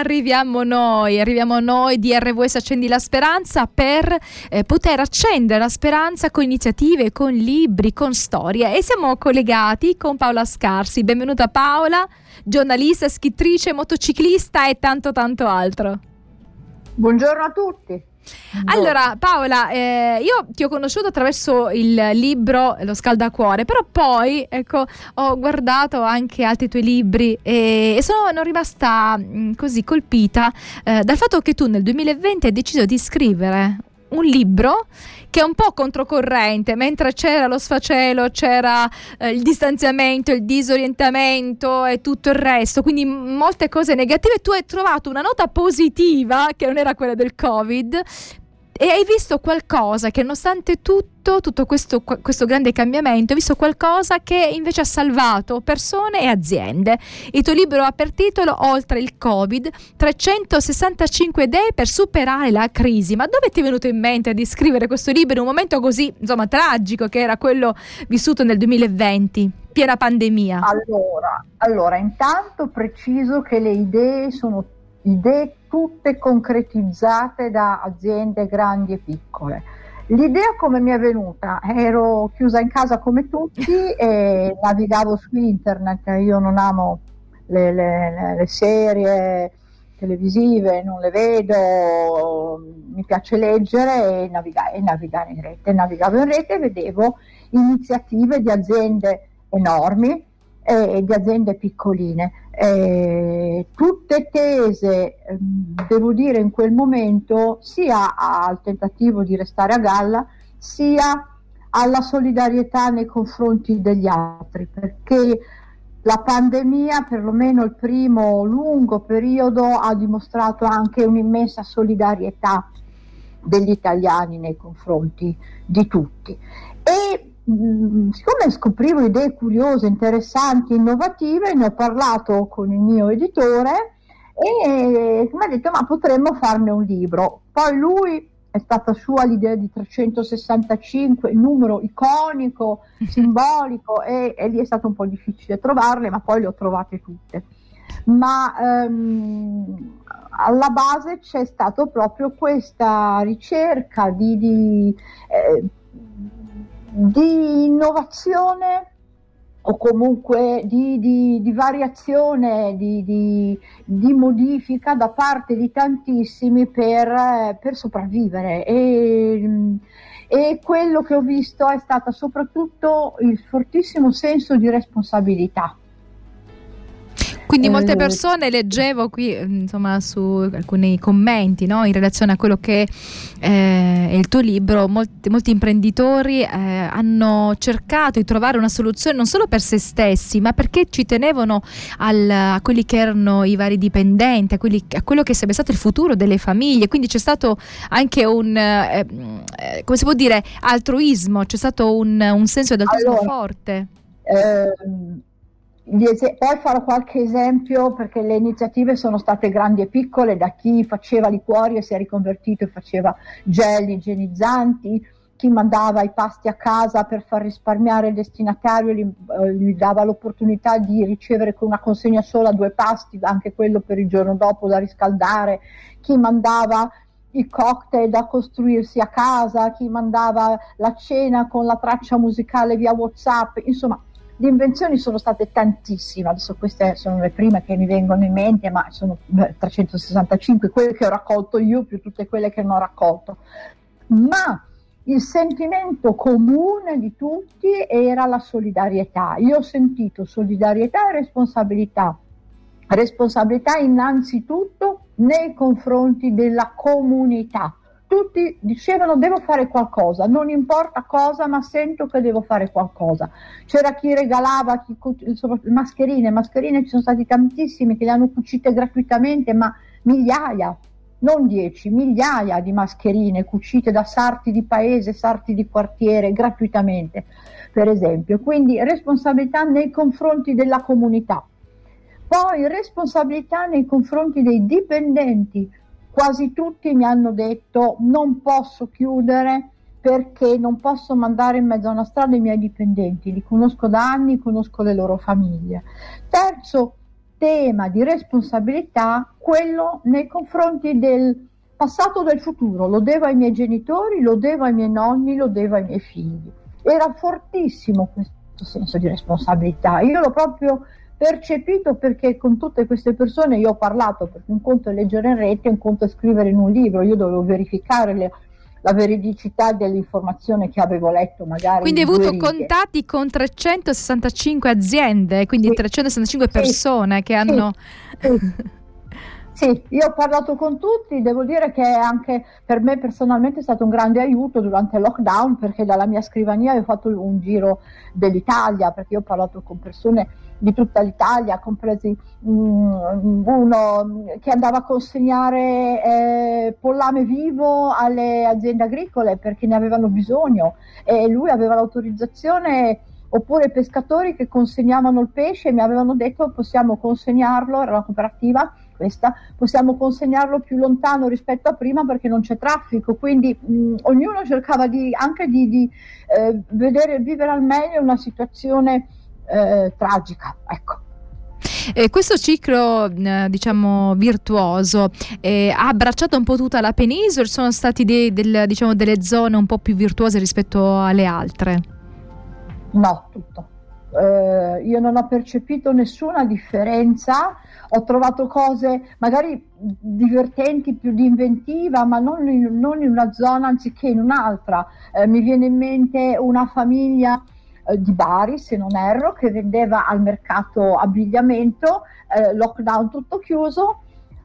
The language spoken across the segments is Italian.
arriviamo noi, arriviamo noi di RWS Accendi la Speranza per eh, poter accendere la speranza con iniziative, con libri, con storie e siamo collegati con Paola Scarsi. Benvenuta Paola, giornalista, scrittrice, motociclista e tanto tanto altro. Buongiorno a tutti. Allora, Paola, eh, io ti ho conosciuto attraverso il libro Lo scaldacuore, però poi ecco, ho guardato anche altri tuoi libri e, e sono rimasta mh, mm, così colpita eh, dal fatto che tu nel 2020 hai deciso di scrivere un libro che è un po' controcorrente, mentre c'era lo sfacelo, c'era eh, il distanziamento, il disorientamento e tutto il resto, quindi molte cose negative, tu hai trovato una nota positiva, che non era quella del Covid, e hai visto qualcosa che nonostante tutto, tutto questo, questo, grande cambiamento, hai visto qualcosa che invece ha salvato persone e aziende. Il tuo libro ha per titolo Oltre il Covid, 365 idee per superare la crisi. Ma dove ti è venuto in mente di scrivere questo libro in un momento così, insomma, tragico che era quello vissuto nel 2020? Piena pandemia. Allora, allora, intanto preciso che le idee sono idee tutte concretizzate da aziende grandi e piccole. L'idea come mi è venuta? Ero chiusa in casa come tutti e navigavo su internet, io non amo le, le, le serie televisive, non le vedo, mi piace leggere e navigare, e navigare in rete. Navigavo in rete e vedevo iniziative di aziende enormi e di aziende piccoline, eh, tutte tese, ehm, devo dire, in quel momento sia al tentativo di restare a galla, sia alla solidarietà nei confronti degli altri, perché la pandemia, perlomeno il primo lungo periodo, ha dimostrato anche un'immensa solidarietà degli italiani nei confronti di tutti. E siccome scoprivo idee curiose, interessanti, innovative, ne ho parlato con il mio editore e mi ha detto ma potremmo farne un libro. Poi lui è stata sua l'idea di 365, il numero iconico, simbolico e, e, lì è stato un po' difficile trovarle, ma poi le ho trovate tutte. Ma ehm, alla base c'è stata proprio questa ricerca di, di eh, di innovazione o comunque di, di, di variazione, di, di, modifica da parte di tantissimi per, per sopravvivere. E, e quello che ho visto è stato soprattutto il fortissimo senso di responsabilità quindi molte persone leggevo qui insomma su alcuni commenti no? in relazione a quello che eh, è il tuo libro, molti, molti imprenditori eh, hanno cercato di trovare una soluzione non solo per se stessi ma perché ci tenevano al, a quelli che erano i vari dipendenti, a, quelli, a, quello che sarebbe stato il futuro delle famiglie, quindi c'è stato anche un, eh, eh come si può dire, altruismo, c'è stato un, un senso di altruismo allora, forte. Ehm Es- poi farò qualche esempio perché le iniziative sono state grandi e piccole, da chi faceva liquori e si è riconvertito e faceva gel igienizzanti, chi mandava i pasti a casa per far risparmiare il destinatario, gli, eh, gli dava l'opportunità di ricevere con una consegna sola due pasti, anche quello per il giorno dopo da riscaldare, chi mandava i cocktail da costruirsi a casa, chi mandava la cena con la traccia musicale via WhatsApp, insomma le invenzioni sono state tantissime, adesso queste sono le prime che mi vengono in mente, ma sono 365 quelle che ho raccolto io più tutte quelle che non ho raccolto. Ma il sentimento comune di tutti era la solidarietà. Io ho sentito solidarietà e responsabilità. Responsabilità innanzitutto nei confronti della comunità tutti dicevano devo fare qualcosa, non importa cosa, ma sento che devo fare qualcosa. C'era chi regalava chi, insomma, mascherine, mascherine ci sono stati tantissimi che le hanno cucite gratuitamente, ma migliaia, non dieci, migliaia di mascherine cucite da sarti di paese, sarti di quartiere, gratuitamente, per esempio. Quindi responsabilità nei confronti della comunità. Poi responsabilità nei confronti dei dipendenti, quasi tutti mi hanno detto non posso chiudere perché non posso mandare in mezzo a una strada i miei dipendenti, li conosco da anni, conosco le loro famiglie. Terzo, tema di responsabilità quello nei confronti del passato del futuro, lo devo ai miei genitori, lo devo ai miei nonni, lo devo ai miei figli. Era fortissimo questo senso di responsabilità. Io l'ho proprio percepito perché con tutte queste persone io ho parlato, perché un conto è leggere in rete, un conto è scrivere in un libro, io dovevo verificare le, la veridicità dell'informazione che avevo letto magari. Quindi hai avuto contatti con 365 aziende, quindi sì. 365 persone sì. che hanno... Sì. Sì, io ho parlato con tutti, devo dire che anche per me personalmente è stato un grande aiuto durante il lockdown perché dalla mia scrivania ho fatto un giro dell'Italia, perché io ho parlato con persone di tutta l'Italia, compresi um, uno che andava a consegnare eh, pollame vivo alle aziende agricole perché ne avevano bisogno e lui aveva l'autorizzazione oppure pescatori che consegnavano il pesce e mi avevano detto possiamo consegnarlo, era una cooperativa questa, possiamo consegnarlo più lontano rispetto a prima perché non c'è traffico, quindi mh, ognuno cercava di, anche di, di eh, vedere, vivere al meglio una situazione eh, tragica. Ecco. Eh, questo ciclo eh, diciamo virtuoso eh, ha abbracciato un po' tutta la penisola, sono stati dei, del, diciamo, delle zone un po' più virtuose rispetto alle altre? No, tutto. Eh, io non ho percepito nessuna differenza ho trovato cose magari divertenti, più di inventiva, ma non in, non in una zona anziché in un'altra. Eh, mi viene in mente una famiglia eh, di Bari, se non erro, che vendeva al mercato abbigliamento, eh, lockdown tutto chiuso.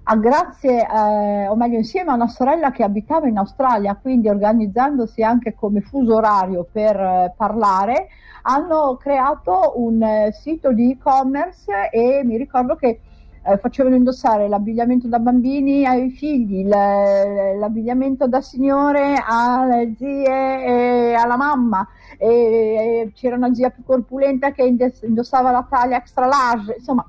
Ah, grazie, eh, o meglio insieme a una sorella che abitava in Australia, quindi organizzandosi anche come fuso orario per eh, parlare, hanno creato un eh, sito di e-commerce e mi ricordo che eh, facevano indossare l'abbigliamento da bambini ai figli, l'abbigliamento da signore alle zie e alla mamma, e, e c'era una zia più corpulenta che indossava la taglia extra large, insomma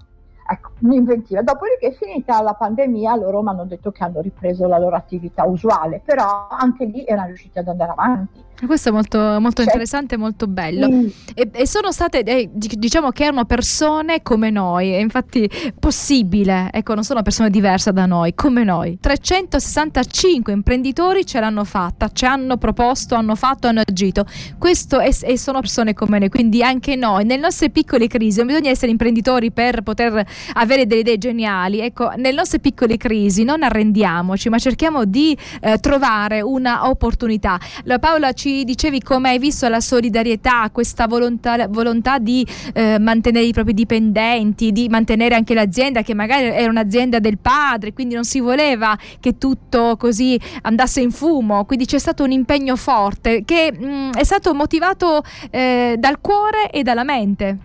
Ecco, un'inventiva. Dopodiché, finita la pandemia, loro mi hanno detto che hanno ripreso la loro attività usuale, però anche lì erano riusciti ad andare avanti. Questo è molto, molto cioè, interessante e molto bello. Mm. E, e, sono state, eh, diciamo che erano persone come noi, e infatti possibile, ecco, non sono persone diverse da noi, come noi. 365 imprenditori ce l'hanno fatta, ci hanno proposto, hanno fatto, hanno agito. Questo è, e sono persone come noi, quindi anche noi, nelle nostre piccole crisi, non bisogna essere imprenditori per poter avere delle idee geniali. Ecco, nelle nostre piccole crisi non arrendiamoci, ma cerchiamo di eh, trovare una opportunità. La Paola ci ci dicevi come hai visto la solidarietà, questa volontà, volontà di eh, mantenere i propri dipendenti, di mantenere anche l'azienda che magari era un'azienda del padre, quindi non si voleva che tutto così andasse in fumo, quindi c'è stato un impegno forte che mh, mm, è stato motivato eh, dal cuore e dalla mente.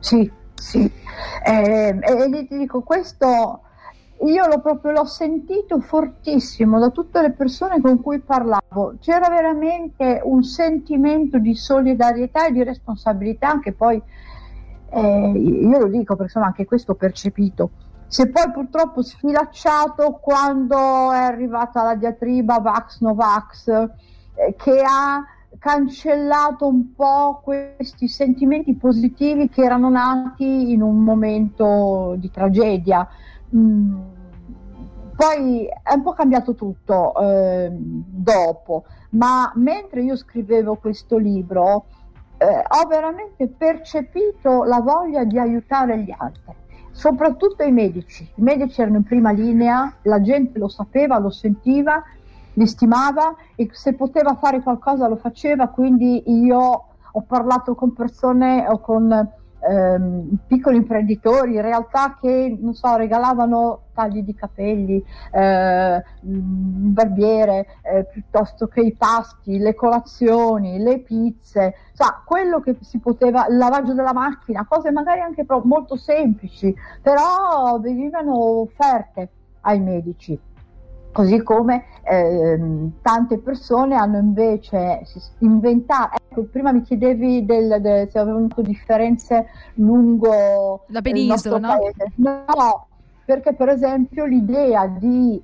Sì, sì. Eh, e ti dico, questo io l'ho proprio l'ho sentito fortissimo da tutte le persone con cui parlavo. C'era veramente un sentimento di solidarietà e di responsabilità che poi eh, io lo dico perché insomma anche questo ho percepito. Si è poi purtroppo sfilacciato quando è arrivata la diatriba Vax Novax eh, che ha cancellato un po' questi sentimenti positivi che erano nati in un momento di tragedia. Mm, poi è un po' cambiato tutto eh, dopo, ma mentre io scrivevo questo libro eh, ho veramente percepito la voglia di aiutare gli altri, soprattutto i medici. I medici erano in prima linea, la gente lo sapeva, lo sentiva, li stimava e se poteva fare qualcosa lo faceva, quindi io ho parlato con persone o con ehm, piccoli imprenditori in realtà che non so, regalavano tagli di capelli, eh, barbiere, eh, piuttosto che i pasti, le colazioni, le pizze, cioè, quello che si poteva, il lavaggio della macchina, cose magari anche molto semplici, però venivano offerte ai medici così come eh, tante persone hanno invece inventato, ecco, prima mi chiedevi del, del, se avevano differenze lungo la penisola, no? Paese. No, perché per esempio l'idea di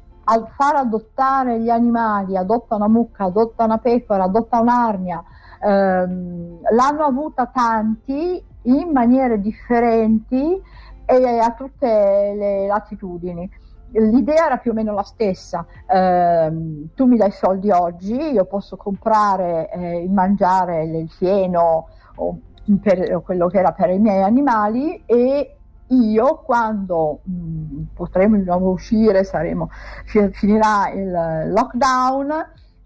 far adottare gli animali, adotta una mucca, adotta una pecora, adotta un'arnia, ehm, l'hanno avuta tanti in maniere differenti e a tutte le latitudini. L'idea era più o meno la stessa, eh, tu mi dai soldi oggi, io posso comprare eh, il mangiare, il fieno o, per, o quello che era per i miei animali e io quando mh, mm, potremo di nuovo uscire, saremo, finirà il lockdown,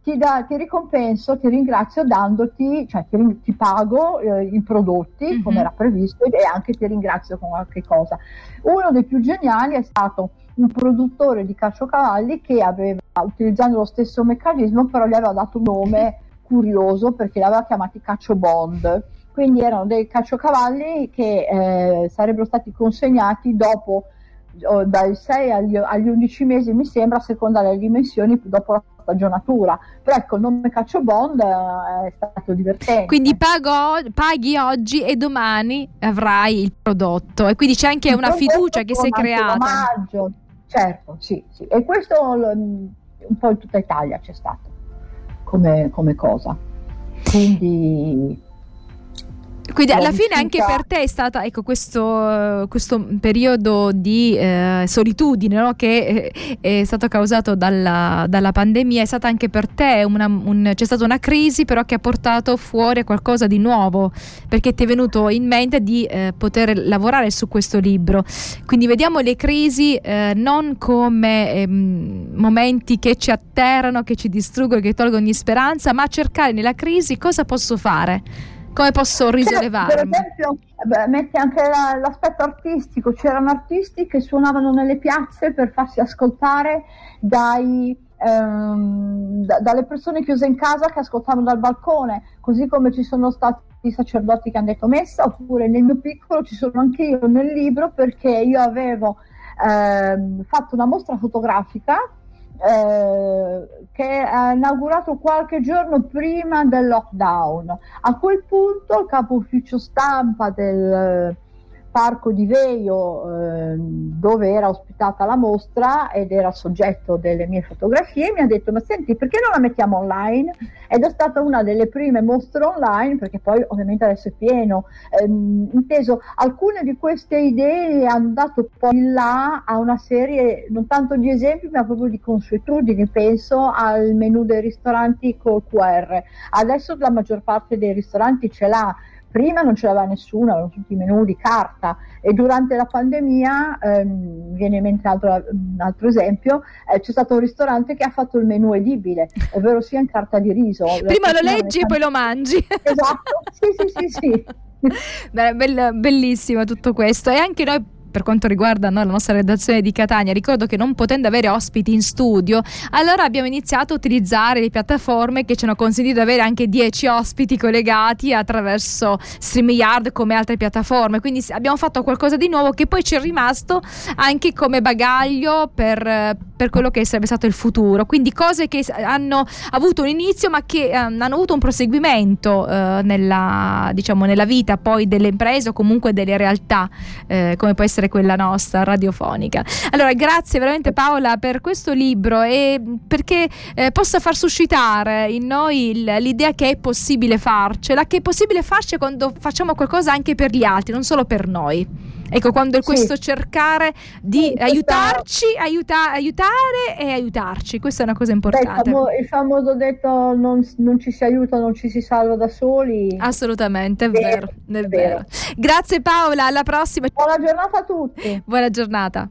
ti, da, ti, ricompenso, ti ringrazio dandoti, cioè ti, ti pago eh, i prodotti mm-hmm. come era previsto e anche ti ringrazio con qualche cosa. Uno dei più geniali è stato un produttore di caciocavalli che aveva, utilizzando lo stesso meccanismo, però gli aveva dato un nome curioso perché li aveva chiamati Caccio Bond. Quindi erano dei caciocavalli che eh, sarebbero stati consegnati dopo dai 6 agli, agli 11 mesi, mi sembra, a seconda delle dimensioni, dopo la stagionatura. Però ecco, il nome Caccio Bond eh, è stato divertente. Quindi pago, paghi oggi e domani avrai il prodotto. E quindi c'è anche il una fiducia che si è creata. Maggio, certo, sì, sì. E questo un po' in tutta Italia c'è stato come, come cosa. Quindi quindi alla fine anche per te è stata ecco, questo, questo periodo di eh, solitudine no? che è, è, stato causato dalla, dalla, pandemia, è stata anche per te una, un, c'è stata una crisi però che ha portato fuori qualcosa di nuovo perché ti è venuto in mente di eh, poter lavorare su questo libro. Quindi vediamo le crisi eh, non come ehm, momenti che ci atterrano, che ci distruggono, che tolgono ogni speranza, ma cercare nella crisi cosa posso fare come posso risollevarmi? Cioè, per esempio, beh, mette anche la, l'aspetto artistico. C'erano artisti che suonavano nelle piazze per farsi ascoltare dai, ehm, da, dalle persone chiuse in casa che ascoltavano dal balcone, così come ci sono stati i sacerdoti che hanno detto messa, oppure nel mio piccolo ci sono anche io nel libro perché io avevo ehm, fatto una mostra fotografica eh, che ha inaugurato qualche giorno prima del lockdown. A quel punto il capo ufficio stampa del parco di Veio eh, dove era ospitata la mostra ed era soggetto delle mie fotografie mi ha detto ma senti perché non la mettiamo online? Ed è stata una delle prime mostre online perché poi ovviamente adesso è pieno. Eh, inteso alcune di queste idee hanno dato poi là a una serie non tanto di esempi ma proprio di consuetudini penso al menù dei ristoranti col QR adesso la maggior parte dei ristoranti ce l'ha prima non ce l'aveva nessuno, avevano tutti i menu di carta e durante la pandemia, ehm, viene in mente altro, un altro esempio, eh, c'è stato un ristorante che ha fatto il menu edibile, ovvero sia in carta di riso. Prima lo leggi e poi lo mangi. Esatto, sì sì sì sì. Beh, bellissimo tutto questo e anche noi per quanto riguarda no, la nostra redazione di Catania, ricordo che non potendo avere ospiti in studio, allora abbiamo iniziato a utilizzare le piattaforme che ci hanno consentito di avere anche 10 ospiti collegati attraverso StreamYard come altre piattaforme. Quindi abbiamo fatto qualcosa di nuovo che poi ci è rimasto anche come bagaglio per, per quello che sarebbe stato il futuro. Quindi cose che hanno avuto un inizio ma che eh, hanno avuto un proseguimento eh, nella, diciamo, nella vita poi delle imprese o comunque delle realtà, eh, come può essere quella nostra radiofonica. Allora, grazie veramente Paola per questo libro e perché eh, possa far suscitare in noi il, l'idea che è possibile farcela, che è possibile farci quando facciamo qualcosa anche per gli altri, non solo per noi. Ecco, quando sì. questo cercare di sì, aiutarci, aiuta, aiutare e aiutarci, questa è una cosa importante. Beh, il, famoso, detto non, non, ci si aiuta, non ci si salva da soli. Assolutamente, è vero, è vero. vero. Grazie Paola, alla prossima. Buona giornata a tutti. Buona giornata.